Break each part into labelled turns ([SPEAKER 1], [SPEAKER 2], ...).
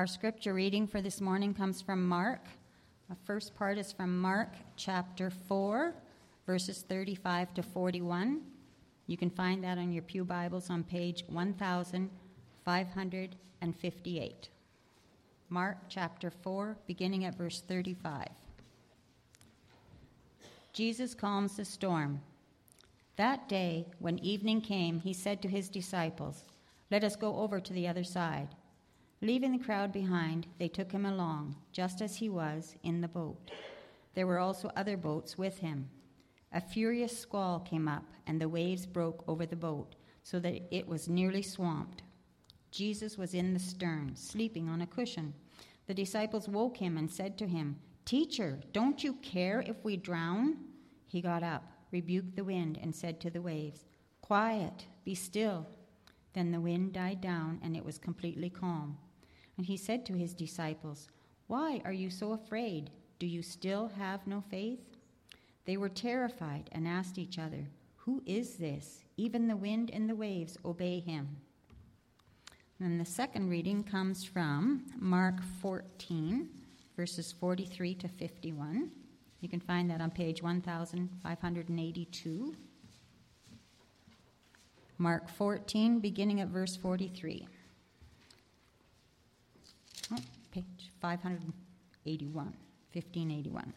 [SPEAKER 1] Our scripture reading for this morning comes from Mark. The first part is from Mark chapter 4, verses 35 to 41. You can find that on your Pew Bibles on page 1558. Mark chapter 4, beginning at verse 35. Jesus calms the storm. That day, when evening came, he said to his disciples, Let us go over to the other side. Leaving the crowd behind, they took him along, just as he was, in the boat. There were also other boats with him. A furious squall came up, and the waves broke over the boat, so that it was nearly swamped. Jesus was in the stern, sleeping on a cushion. The disciples woke him and said to him, Teacher, don't you care if we drown? He got up, rebuked the wind, and said to the waves, Quiet, be still. Then the wind died down, and it was completely calm. And he said to his disciples, Why are you so afraid? Do you still have no faith? They were terrified and asked each other, Who is this? Even the wind and the waves obey him. And the second reading comes from Mark 14, verses 43 to 51. You can find that on page 1582. Mark 14, beginning at verse 43. Oh, page 581, 1581.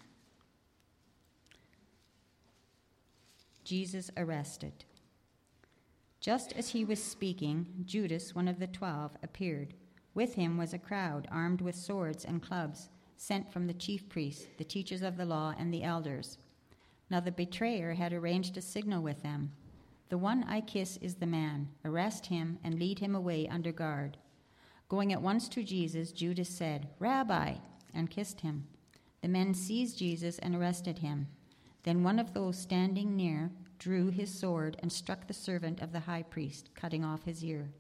[SPEAKER 1] Jesus arrested. Just as he was speaking, Judas, one of the twelve, appeared. With him was a crowd armed with swords and clubs, sent from the chief priests, the teachers of the law, and the elders. Now the betrayer had arranged a signal with them. The one I kiss is the man. Arrest him and lead him away under guard. Going at once to Jesus, Judas said, Rabbi, and kissed him. The men seized Jesus and arrested him. Then one of those standing near drew his sword and struck the servant of the high priest, cutting off his ear.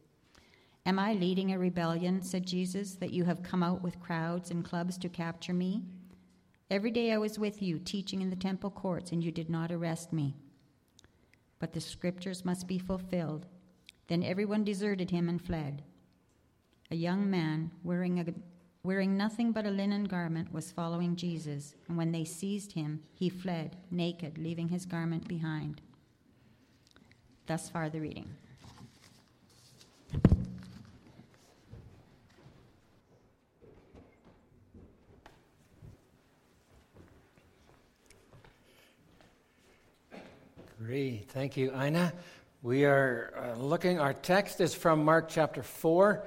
[SPEAKER 1] Am I leading a rebellion, said Jesus, that you have come out with crowds and clubs to capture me? Every day I was with you, teaching in the temple courts, and you did not arrest me. But the scriptures must be fulfilled. Then everyone deserted him and fled. A young man, wearing, a, wearing nothing but a linen garment, was following Jesus, and when they seized him, he fled, naked, leaving his garment behind. Thus far, the reading.
[SPEAKER 2] Great. Thank you, Ina. We are uh, looking, our text is from Mark chapter 4,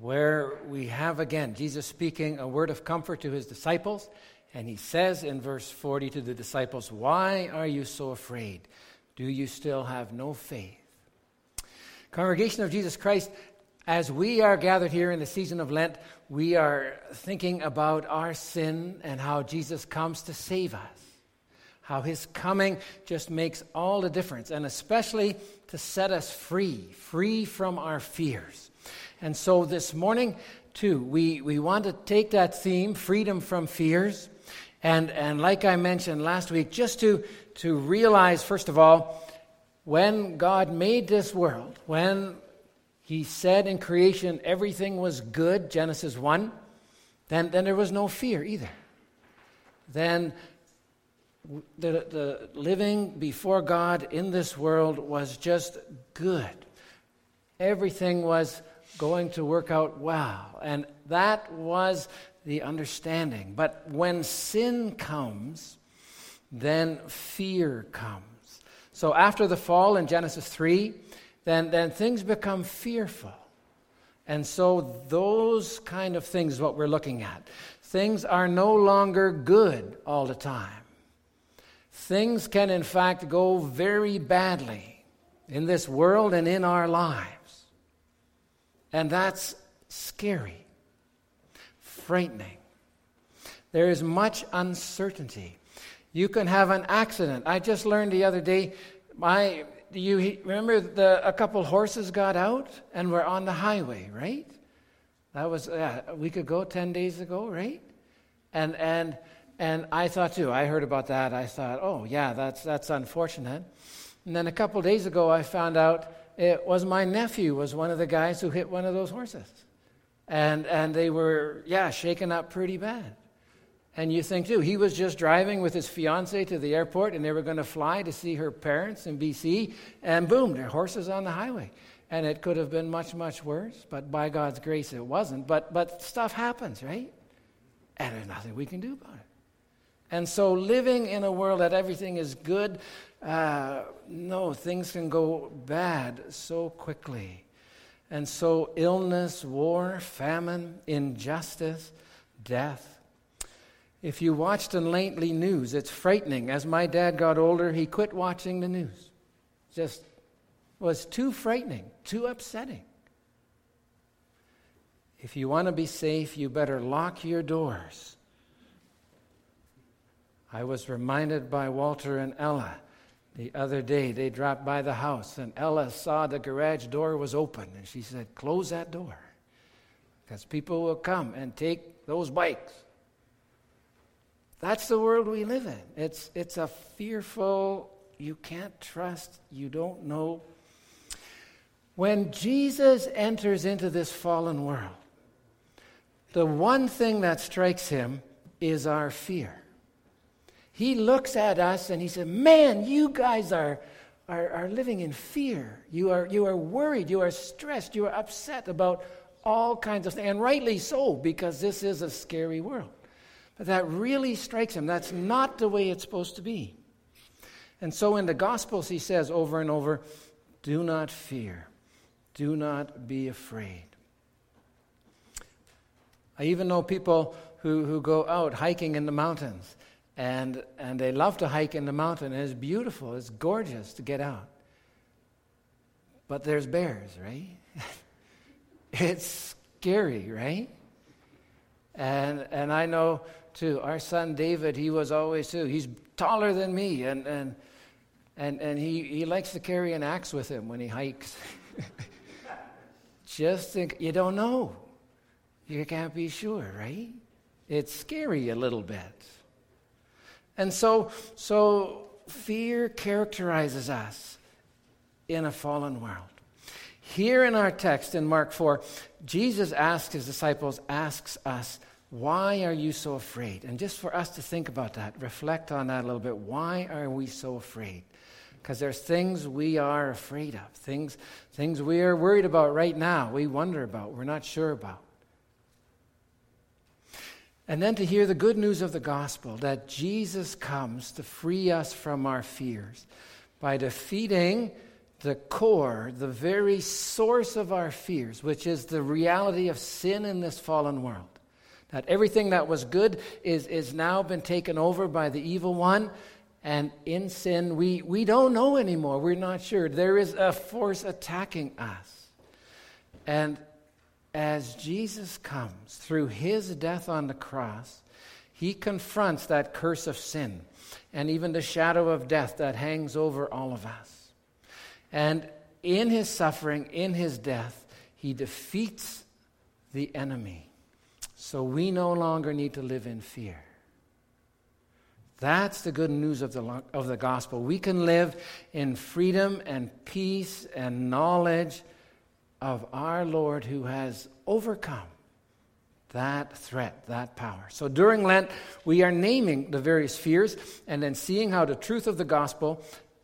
[SPEAKER 2] where we have again Jesus speaking a word of comfort to his disciples. And he says in verse 40 to the disciples, Why are you so afraid? Do you still have no faith? Congregation of Jesus Christ, as we are gathered here in the season of Lent, we are thinking about our sin and how Jesus comes to save us. How his coming just makes all the difference, and especially to set us free, free from our fears. And so this morning, too, we, we want to take that theme, freedom from fears, and, and like I mentioned last week, just to, to realize, first of all, when God made this world, when He said in creation everything was good, Genesis 1, then, then there was no fear either. Then the, the living before God in this world was just good. Everything was going to work out well. And that was the understanding. But when sin comes, then fear comes. So after the fall in Genesis 3, then, then things become fearful. And so those kind of things what we're looking at. Things are no longer good all the time. Things can in fact go very badly in this world and in our lives. And that's scary, frightening. There is much uncertainty. You can have an accident. I just learned the other day, my, you remember the, a couple horses got out and were on the highway, right? That was uh, a week ago, 10 days ago, right? And, and, and I thought too, I heard about that. I thought, oh, yeah, that's, that's unfortunate. And then a couple days ago, I found out it was my nephew was one of the guys who hit one of those horses. And, and they were, yeah, shaken up pretty bad. And you think, too, he was just driving with his fiancee to the airport and they were going to fly to see her parents in BC, and boom, their horses on the highway. And it could have been much, much worse, but by God's grace it wasn't. But, but stuff happens, right? And there's nothing we can do about it. And so, living in a world that everything is good, uh, no, things can go bad so quickly. And so, illness, war, famine, injustice, death. If you watched the nightly news, it's frightening. As my dad got older, he quit watching the news. Just was too frightening, too upsetting. If you want to be safe, you better lock your doors. I was reminded by Walter and Ella the other day. They dropped by the house, and Ella saw the garage door was open, and she said, Close that door, because people will come and take those bikes. That's the world we live in. It's, it's a fearful, you can't trust, you don't know. When Jesus enters into this fallen world, the one thing that strikes him is our fear. He looks at us and he said, Man, you guys are, are, are living in fear. You are, you are worried. You are stressed. You are upset about all kinds of things. And rightly so, because this is a scary world. But that really strikes him. That's not the way it's supposed to be. And so in the Gospels, he says over and over, Do not fear. Do not be afraid. I even know people who, who go out hiking in the mountains and, and they love to hike in the mountain. And it's beautiful, it's gorgeous to get out. But there's bears, right? it's scary, right? And, and I know, too, our son David, he was always, too, he's taller than me, and, and, and, and he, he likes to carry an axe with him when he hikes. Just think, you don't know. You can't be sure, right? It's scary a little bit. And so, so fear characterizes us in a fallen world. Here in our text in Mark 4, Jesus asks his disciples, asks us, why are you so afraid? And just for us to think about that, reflect on that a little bit. Why are we so afraid? Because there's things we are afraid of, things, things we are worried about right now, we wonder about, we're not sure about. And then to hear the good news of the gospel that Jesus comes to free us from our fears by defeating the core, the very source of our fears, which is the reality of sin in this fallen world. That everything that was good is, is now been taken over by the evil one. And in sin, we, we don't know anymore. We're not sure. There is a force attacking us. And as Jesus comes through his death on the cross, he confronts that curse of sin and even the shadow of death that hangs over all of us. And in his suffering, in his death, he defeats the enemy. So we no longer need to live in fear. That's the good news of the, of the gospel. We can live in freedom and peace and knowledge of our Lord who has overcome that threat, that power. So during Lent, we are naming the various fears and then seeing how the truth of the gospel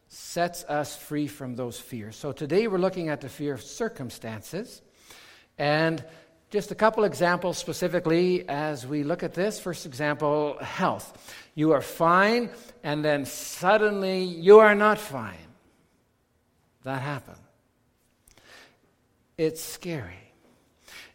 [SPEAKER 2] sets us free from those fears. So today we're looking at the fear of circumstances. And just a couple examples specifically as we look at this. First example, health. You are fine, and then suddenly you are not fine. That happens it's scary.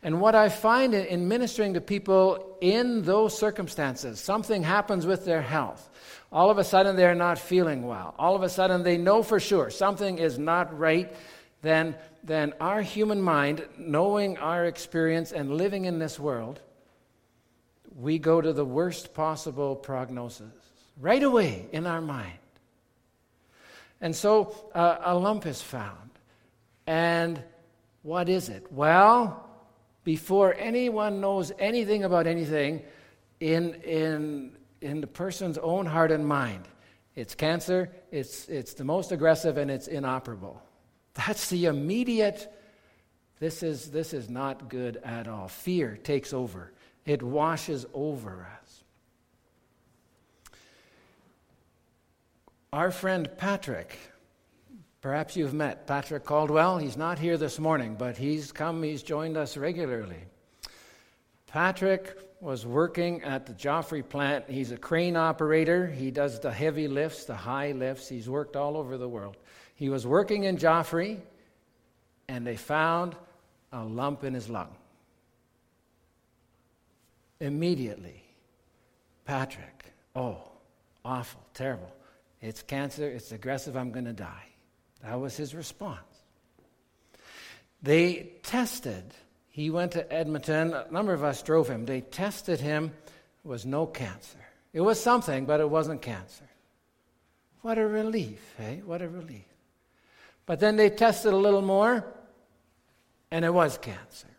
[SPEAKER 2] And what I find in ministering to people in those circumstances, something happens with their health. All of a sudden, they're not feeling well. All of a sudden, they know for sure something is not right. Then, then our human mind, knowing our experience and living in this world, we go to the worst possible prognosis right away in our mind. And so uh, a lump is found. And what is it? Well, before anyone knows anything about anything, in, in, in the person's own heart and mind, it's cancer, it's, it's the most aggressive, and it's inoperable. That's the immediate This is, this is not good at all. Fear takes over, it washes over us. Our friend Patrick, perhaps you've met Patrick Caldwell. He's not here this morning, but he's come, he's joined us regularly. Patrick was working at the Joffre plant. He's a crane operator. He does the heavy lifts, the high lifts. He's worked all over the world. He was working in Joffre, and they found a lump in his lung. Immediately, Patrick, oh, awful, terrible. It's cancer, it's aggressive, I'm going to die. That was his response. They tested he went to Edmonton. A number of us drove him. They tested him. It was no cancer. It was something, but it wasn't cancer. What a relief, eh? What a relief. But then they tested a little more, and it was cancer.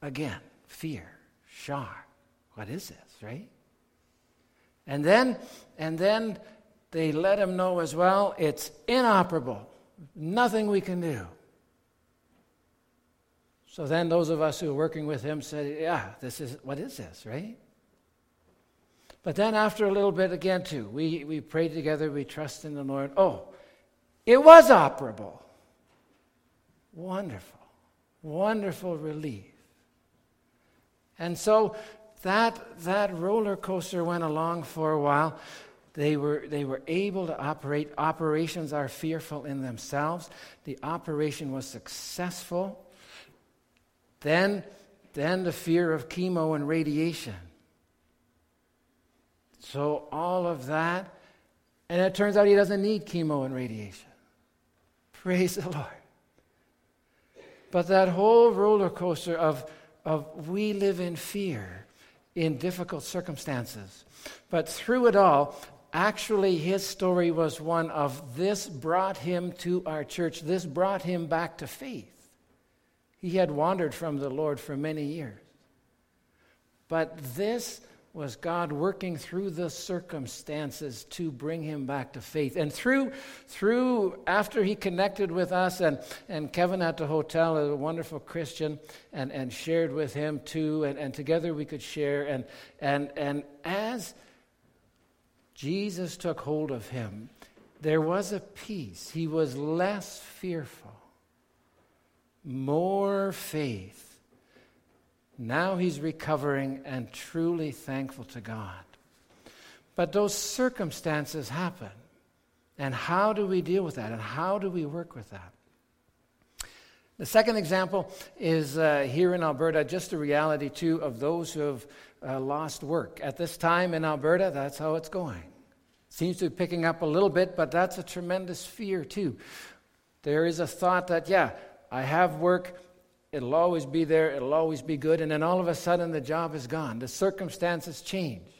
[SPEAKER 2] Again, fear, shock. What is this, right? And then, and then they let him know as well it's inoperable. Nothing we can do. So then those of us who were working with him said, Yeah, this is what is this, right? But then after a little bit again too, we, we prayed together, we trust in the Lord. Oh, it was operable. Wonderful. Wonderful relief. And so that that roller coaster went along for a while. They were, they were able to operate. Operations are fearful in themselves. The operation was successful. Then, then the fear of chemo and radiation. So, all of that, and it turns out he doesn't need chemo and radiation. Praise the Lord. But that whole roller coaster of, of we live in fear in difficult circumstances. But through it all, actually, his story was one of this brought him to our church, this brought him back to faith. He had wandered from the Lord for many years. But this was God working through the circumstances to bring him back to faith. And through, through after he connected with us, and, and Kevin at the hotel a wonderful Christian, and, and shared with him too, and, and together we could share. And, and, and as Jesus took hold of him, there was a peace. He was less fearful more faith. Now he's recovering and truly thankful to God. But those circumstances happen. And how do we deal with that? And how do we work with that? The second example is uh, here in Alberta, just a reality, too, of those who have uh, lost work. At this time in Alberta, that's how it's going. Seems to be picking up a little bit, but that's a tremendous fear, too. There is a thought that, yeah, I have work, it'll always be there, it'll always be good, and then all of a sudden the job is gone. The circumstances change.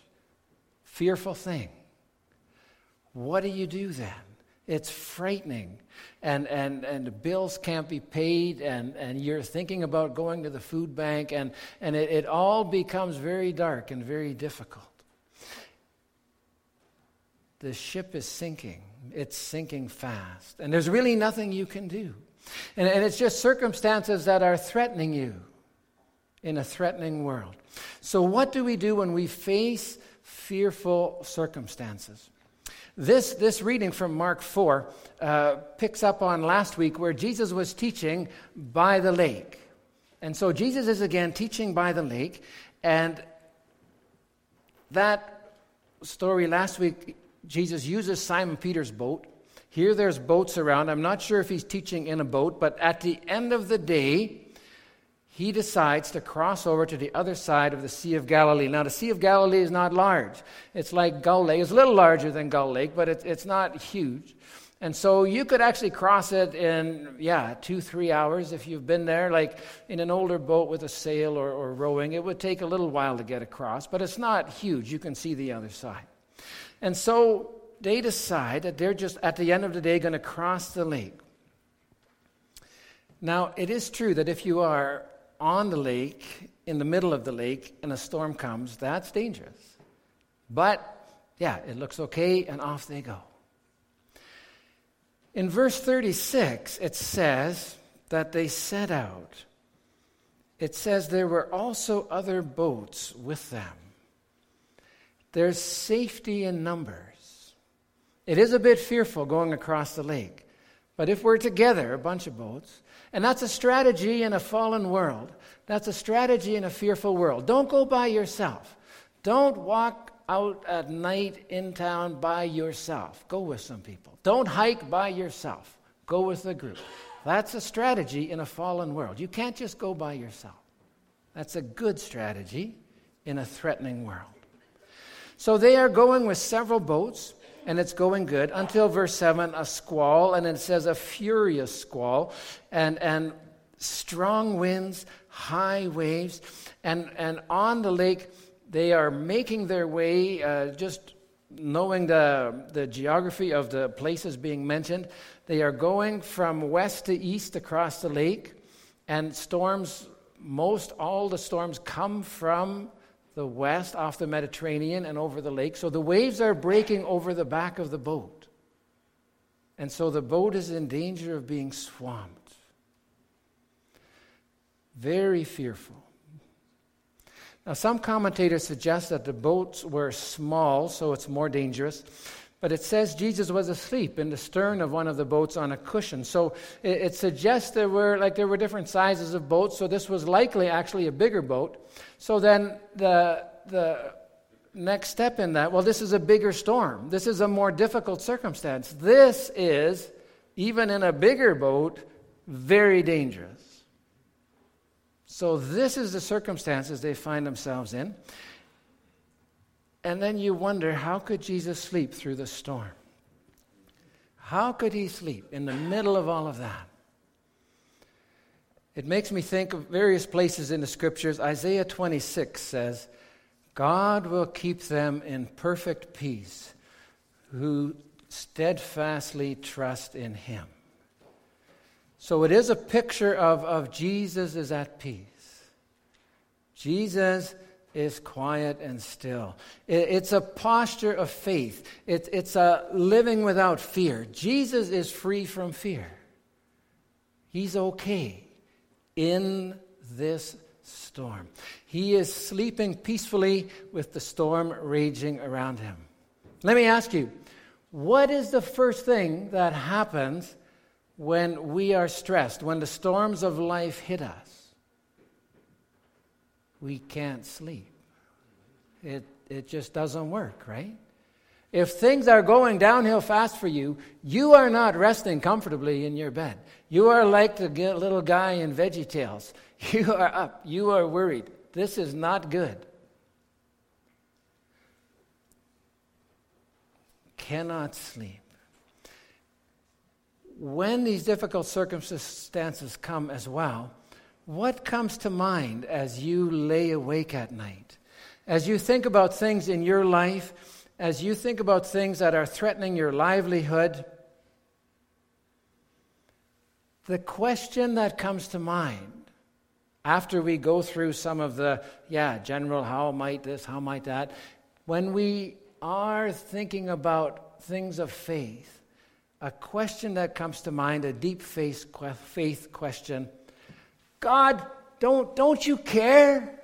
[SPEAKER 2] Fearful thing. What do you do then? It's frightening. And, and, and the bills can't be paid, and, and you're thinking about going to the food bank, and, and it, it all becomes very dark and very difficult. The ship is sinking, it's sinking fast, and there's really nothing you can do. And, and it's just circumstances that are threatening you in a threatening world. So, what do we do when we face fearful circumstances? This, this reading from Mark 4 uh, picks up on last week where Jesus was teaching by the lake. And so Jesus is again teaching by the lake. And that story last week, Jesus uses Simon Peter's boat here there's boats around. I'm not sure if he's teaching in a boat, but at the end of the day, he decides to cross over to the other side of the Sea of Galilee. Now, the Sea of Galilee is not large. It's like Gull Lake. It's a little larger than Gull Lake, but it, it's not huge. And so you could actually cross it in, yeah, two, three hours if you've been there. Like in an older boat with a sail or, or rowing, it would take a little while to get across, but it's not huge. You can see the other side. And so they decide that they're just at the end of the day going to cross the lake. Now, it is true that if you are on the lake, in the middle of the lake, and a storm comes, that's dangerous. But, yeah, it looks okay, and off they go. In verse 36, it says, that they set out, it says there were also other boats with them. There's safety in numbers. It is a bit fearful going across the lake. But if we're together, a bunch of boats, and that's a strategy in a fallen world, that's a strategy in a fearful world. Don't go by yourself. Don't walk out at night in town by yourself. Go with some people. Don't hike by yourself. Go with a group. That's a strategy in a fallen world. You can't just go by yourself. That's a good strategy in a threatening world. So they are going with several boats, and it's going good until verse 7 a squall, and it says a furious squall, and, and strong winds, high waves, and, and on the lake, they are making their way uh, just knowing the, the geography of the places being mentioned, they are going from west to east across the lake, and storms, most all the storms come from the west off the Mediterranean and over the lake. So the waves are breaking over the back of the boat. And so the boat is in danger of being swamped. Very fearful. Now, some commentators suggest that the boats were small, so it's more dangerous. But it says Jesus was asleep in the stern of one of the boats on a cushion. So it, it, suggests there were like there were different sizes of boats. So this was likely actually a bigger boat. So then the the next step in that, well, this is a bigger storm. This is a more difficult circumstance. This is, even in a bigger boat, very dangerous. So, this is the circumstances they find themselves in. And then you wonder how could Jesus sleep through the storm? How could he sleep in the middle of all of that? It makes me think of various places in the scriptures. Isaiah 26 says, God will keep them in perfect peace who steadfastly trust in him. So it is a picture of, of Jesus is at peace. Jesus is quiet and still. It's a posture of faith, it's a living without fear. Jesus is free from fear. He's okay in this storm. He is sleeping peacefully with the storm raging around him. Let me ask you, what is the first thing that happens when we are stressed, when the storms of life hit us, we can't sleep. It, it just doesn't work, right? If things are going downhill fast for you, you are not resting comfortably in your bed. You are like the little guy in VeggieTales. You are up. You are worried. This is not good. Cannot sleep when these difficult circumstances come as well, what comes to mind as you lay awake at night? As you think about things in your life, as you think about things that are threatening your livelihood, the question that comes to mind after we go through some of the, yeah, general, how might this, how might that, when we are thinking about things of faith, a question that comes to mind, a deep faith question God, don't, don't you care?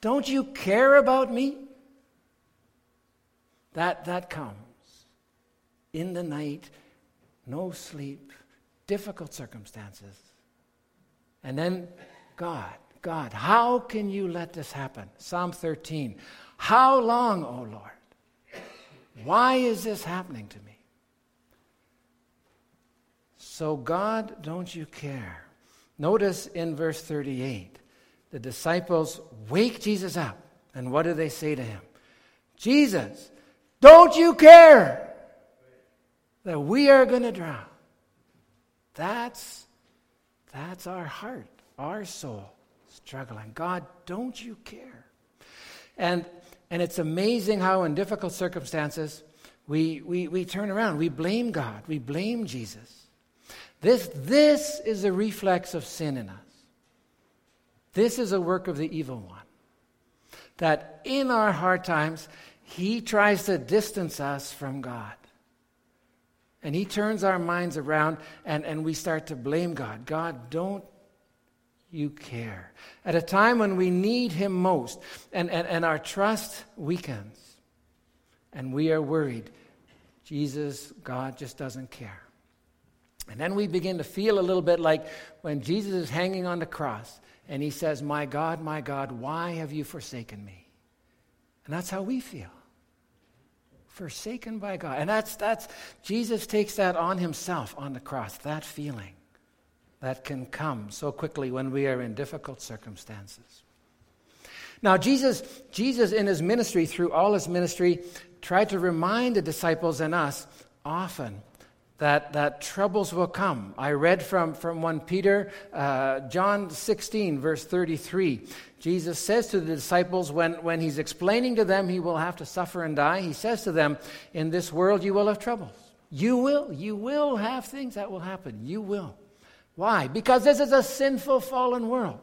[SPEAKER 2] Don't you care about me? That, that comes in the night, no sleep, difficult circumstances. And then, God, God, how can you let this happen? Psalm 13. How long, O oh Lord? Why is this happening to me? So, God, don't you care? Notice in verse 38, the disciples wake Jesus up. And what do they say to him? Jesus, don't you care that we are going to drown? That's, that's our heart, our soul struggling. God, don't you care? And, and it's amazing how, in difficult circumstances, we, we, we turn around. We blame God, we blame Jesus. This, this is a reflex of sin in us. This is a work of the evil one. That in our hard times, he tries to distance us from God. And He turns our minds around and, and we start to blame God. God, don't you care? At a time when we need Him most and, and, and our trust weakens and we are worried, Jesus, God just doesn't care. And then we begin to feel a little bit like when Jesus is hanging on the cross and he says, My God, my God, why have you forsaken me? And that's how we feel. Forsaken by God. And that's, that's, Jesus takes that on himself on the cross, that feeling that can come so quickly when we are in difficult circumstances. Now, Jesus, Jesus in his ministry, through all his ministry, tried to remind the disciples and us often that, that troubles will come. I read from, from 1 Peter, uh, John 16, verse 33. Jesus says to the disciples when, when he's explaining to them he will have to suffer and die, he says to them, In this world you will have troubles. You will. You will have things that will happen. You will. Why? Because this is a sinful, fallen world.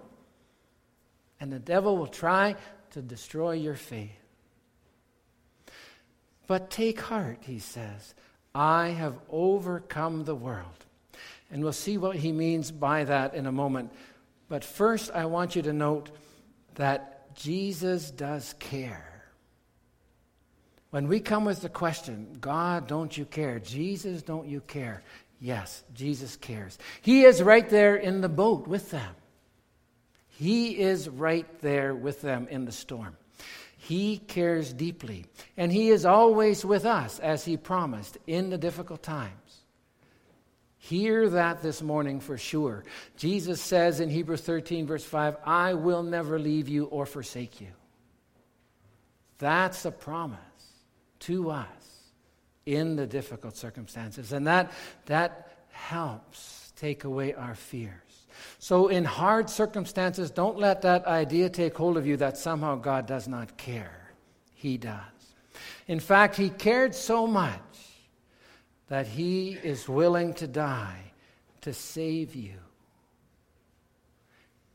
[SPEAKER 2] And the devil will try to destroy your faith. But take heart, he says. I have overcome the world. And we'll see what he means by that in a moment. But first, I want you to note that Jesus does care. When we come with the question, God, don't you care? Jesus, don't you care? Yes, Jesus cares. He is right there in the boat with them. He is right there with them in the storm. He cares deeply. And He is always with us, as He promised, in the difficult times. Hear that this morning for sure. Jesus says in Hebrews 13, verse 5, I will never leave you or forsake you. That's a promise to us in the difficult circumstances. And that, that helps take away our fear. So, in hard circumstances, don't let that idea take hold of you that somehow God does not care. He does. In fact, He cared so much that He is willing to die to save you.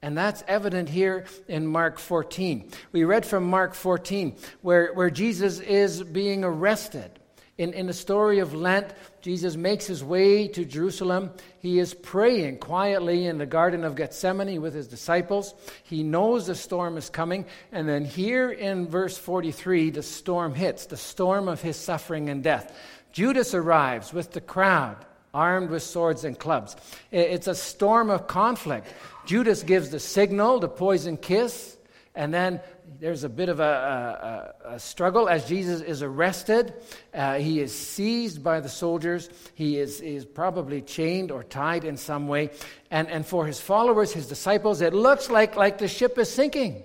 [SPEAKER 2] And that's evident here in Mark 14. We read from Mark 14 where, where Jesus is being arrested. In, in the story of Lent, Jesus makes his way to Jerusalem. He is praying quietly in the Garden of Gethsemane with his disciples. He knows the storm is coming. And then here in verse 43, the storm hits, the storm of his suffering and death. Judas arrives with the crowd, armed with swords and clubs. It's a storm of conflict. Judas gives the signal, the poison kiss, and then there's a bit of a, a, a struggle as Jesus is arrested. Uh, he is seized by the soldiers. He is, is probably chained or tied in some way. And, and for his followers, his disciples, it looks like, like the ship is sinking.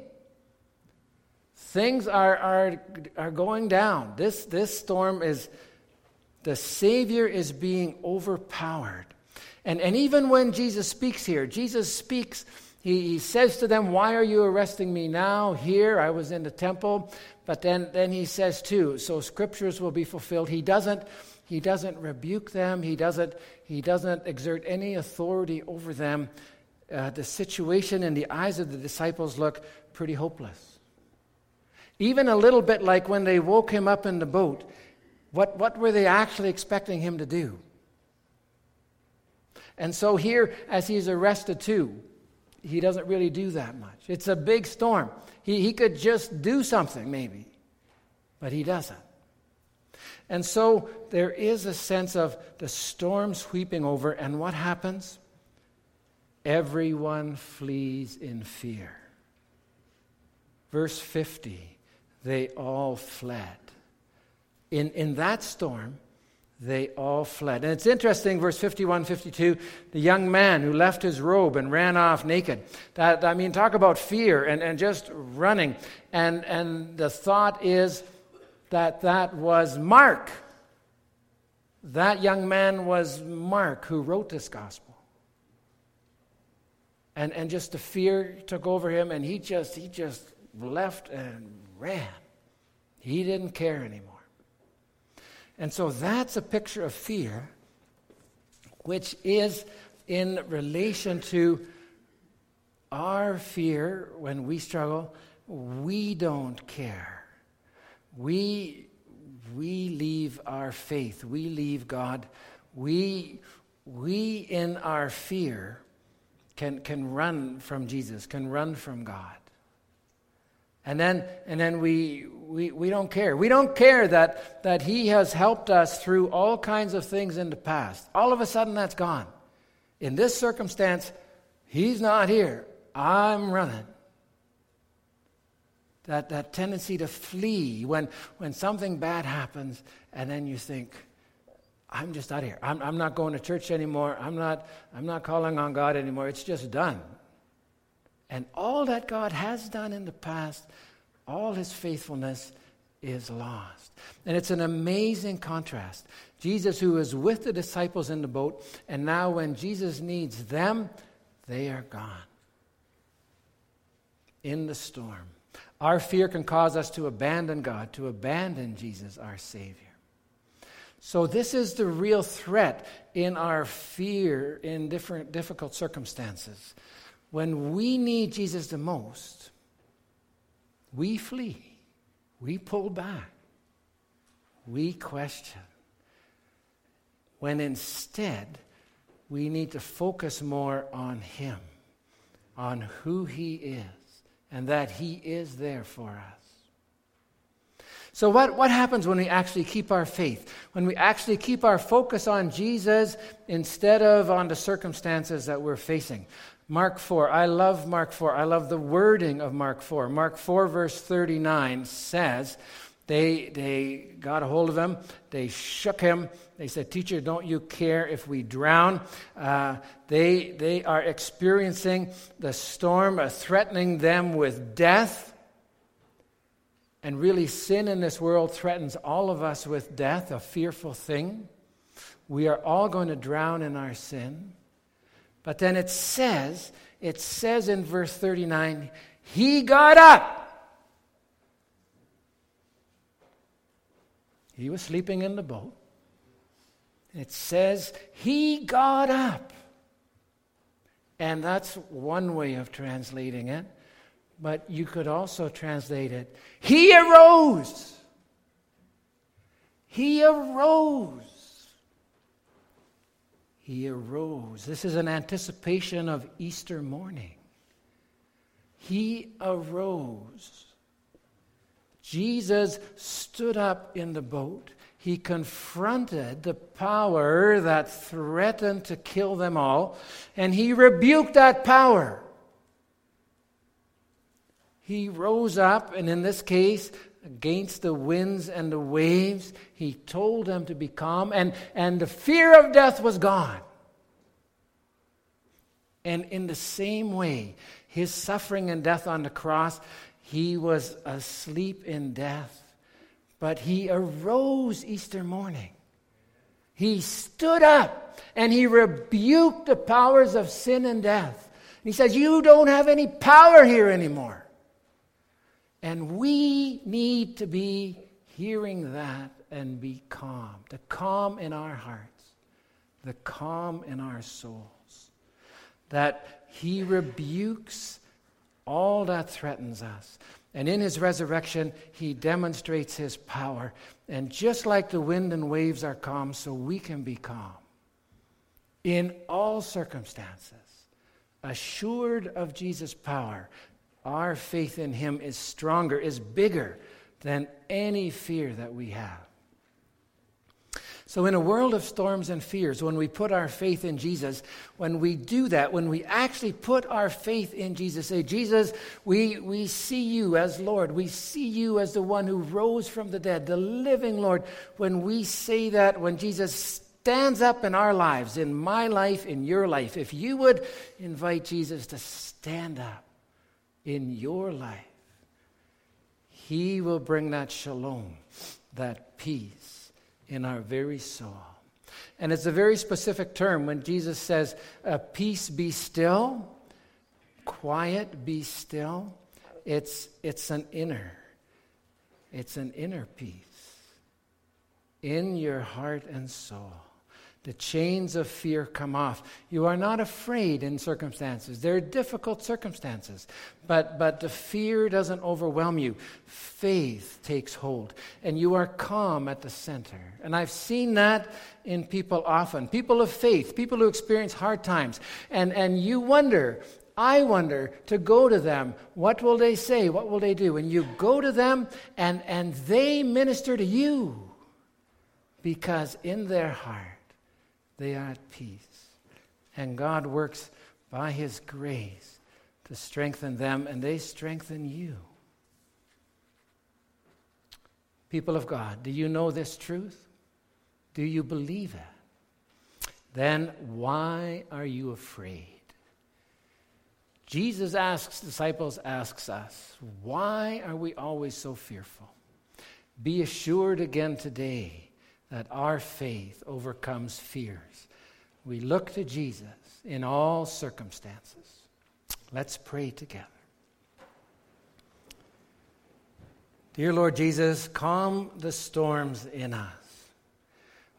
[SPEAKER 2] Things are, are, are going down. This, this storm is, the Savior is being overpowered. And, and even when Jesus speaks here, Jesus speaks he, he says to them, Why are you arresting me now? Here, I was in the temple. But then, then he says, too, so scriptures will be fulfilled. He doesn't, he doesn't rebuke them, he doesn't, he doesn't exert any authority over them. Uh, the situation in the eyes of the disciples look pretty hopeless. Even a little bit like when they woke him up in the boat. What, what were they actually expecting him to do? And so here, as he's arrested too, he doesn't really do that much. It's a big storm. He, he could just do something, maybe, but he doesn't. And so there is a sense of the storm sweeping over, and what happens? Everyone flees in fear. Verse 50 they all fled. In, in that storm, they all fled. And it's interesting, verse 51 52, the young man who left his robe and ran off naked. That, I mean, talk about fear and, and just running. And, and the thought is that that was Mark. That young man was Mark who wrote this gospel. And, and just the fear took over him, and he just, he just left and ran. He didn't care anymore. And so that's a picture of fear, which is in relation to our fear when we struggle. We don't care. We, we leave our faith, we leave God, we, we in our fear can, can run from Jesus, can run from God. And then, and then we, we, we don't care. We don't care that, that He has helped us through all kinds of things in the past. All of a sudden, that's gone. In this circumstance, He's not here. I'm running. That, that tendency to flee when, when something bad happens, and then you think, I'm just out of here. I'm, I'm not going to church anymore. I'm not, I'm not calling on God anymore. It's just done. And all that God has done in the past, all his faithfulness is lost. And it's an amazing contrast. Jesus, who is with the disciples in the boat, and now when Jesus needs them, they are gone. In the storm. Our fear can cause us to abandon God, to abandon Jesus, our Savior. So, this is the real threat in our fear in different difficult circumstances. When we need Jesus the most, we flee, we pull back, we question. When instead, we need to focus more on Him, on who He is, and that He is there for us. So, what, what happens when we actually keep our faith? When we actually keep our focus on Jesus instead of on the circumstances that we're facing? Mark 4. I love Mark 4. I love the wording of Mark 4. Mark 4, verse 39 says, they, they got a hold of him, they shook him, they said, Teacher, don't you care if we drown? Uh, they, they are experiencing the storm uh, threatening them with death. And really, sin in this world threatens all of us with death, a fearful thing. We are all going to drown in our sin. But then it says, it says in verse 39, he got up. He was sleeping in the boat. It says he got up. And that's one way of translating it. But you could also translate it he arose. He arose he arose. This is an anticipation of Easter morning. He arose. Jesus stood up in the boat. He confronted the power that threatened to kill them all, and he rebuked that power. He rose up, and in this case, against the winds and the waves. He told them to be calm, and, and the fear of death was gone. And in the same way, his suffering and death on the cross, he was asleep in death, but he arose Easter morning. He stood up and he rebuked the powers of sin and death. He says, You don't have any power here anymore. And we need to be hearing that and be calm. The calm in our hearts, the calm in our souls. That He rebukes all that threatens us. And in His resurrection, He demonstrates His power. And just like the wind and waves are calm, so we can be calm in all circumstances, assured of Jesus' power, our faith in Him is stronger, is bigger than any fear that we have. So, in a world of storms and fears, when we put our faith in Jesus, when we do that, when we actually put our faith in Jesus, say, Jesus, we, we see you as Lord. We see you as the one who rose from the dead, the living Lord. When we say that, when Jesus stands up in our lives, in my life, in your life, if you would invite Jesus to stand up, in your life, He will bring that shalom, that peace in our very soul. And it's a very specific term when Jesus says, Peace be still, quiet be still. It's, it's an inner, it's an inner peace in your heart and soul the chains of fear come off. You are not afraid in circumstances. They're difficult circumstances, but, but the fear doesn't overwhelm you. Faith takes hold, and you are calm at the center. And I've seen that in people often people of faith, people who experience hard times. And, and you wonder, I wonder to go to them, what will they say? What will they do? And you go to them, and, and they minister to you because in their heart, they are at peace. And God works by His grace to strengthen them, and they strengthen you. People of God, do you know this truth? Do you believe it? Then why are you afraid? Jesus asks, disciples asks us, why are we always so fearful? Be assured again today that our faith overcomes fears. We look to Jesus in all circumstances. Let's pray together. Dear Lord Jesus, calm the storms in us.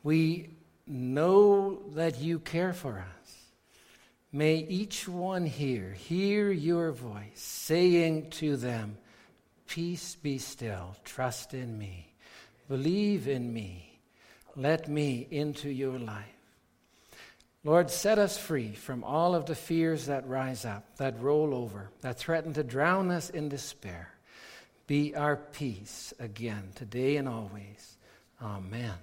[SPEAKER 2] We know that you care for us. May each one here hear your voice saying to them, Peace be still, trust in me, believe in me let me into your life. Lord, set us free from all of the fears that rise up, that roll over, that threaten to drown us in despair. Be our peace again, today and always. Amen.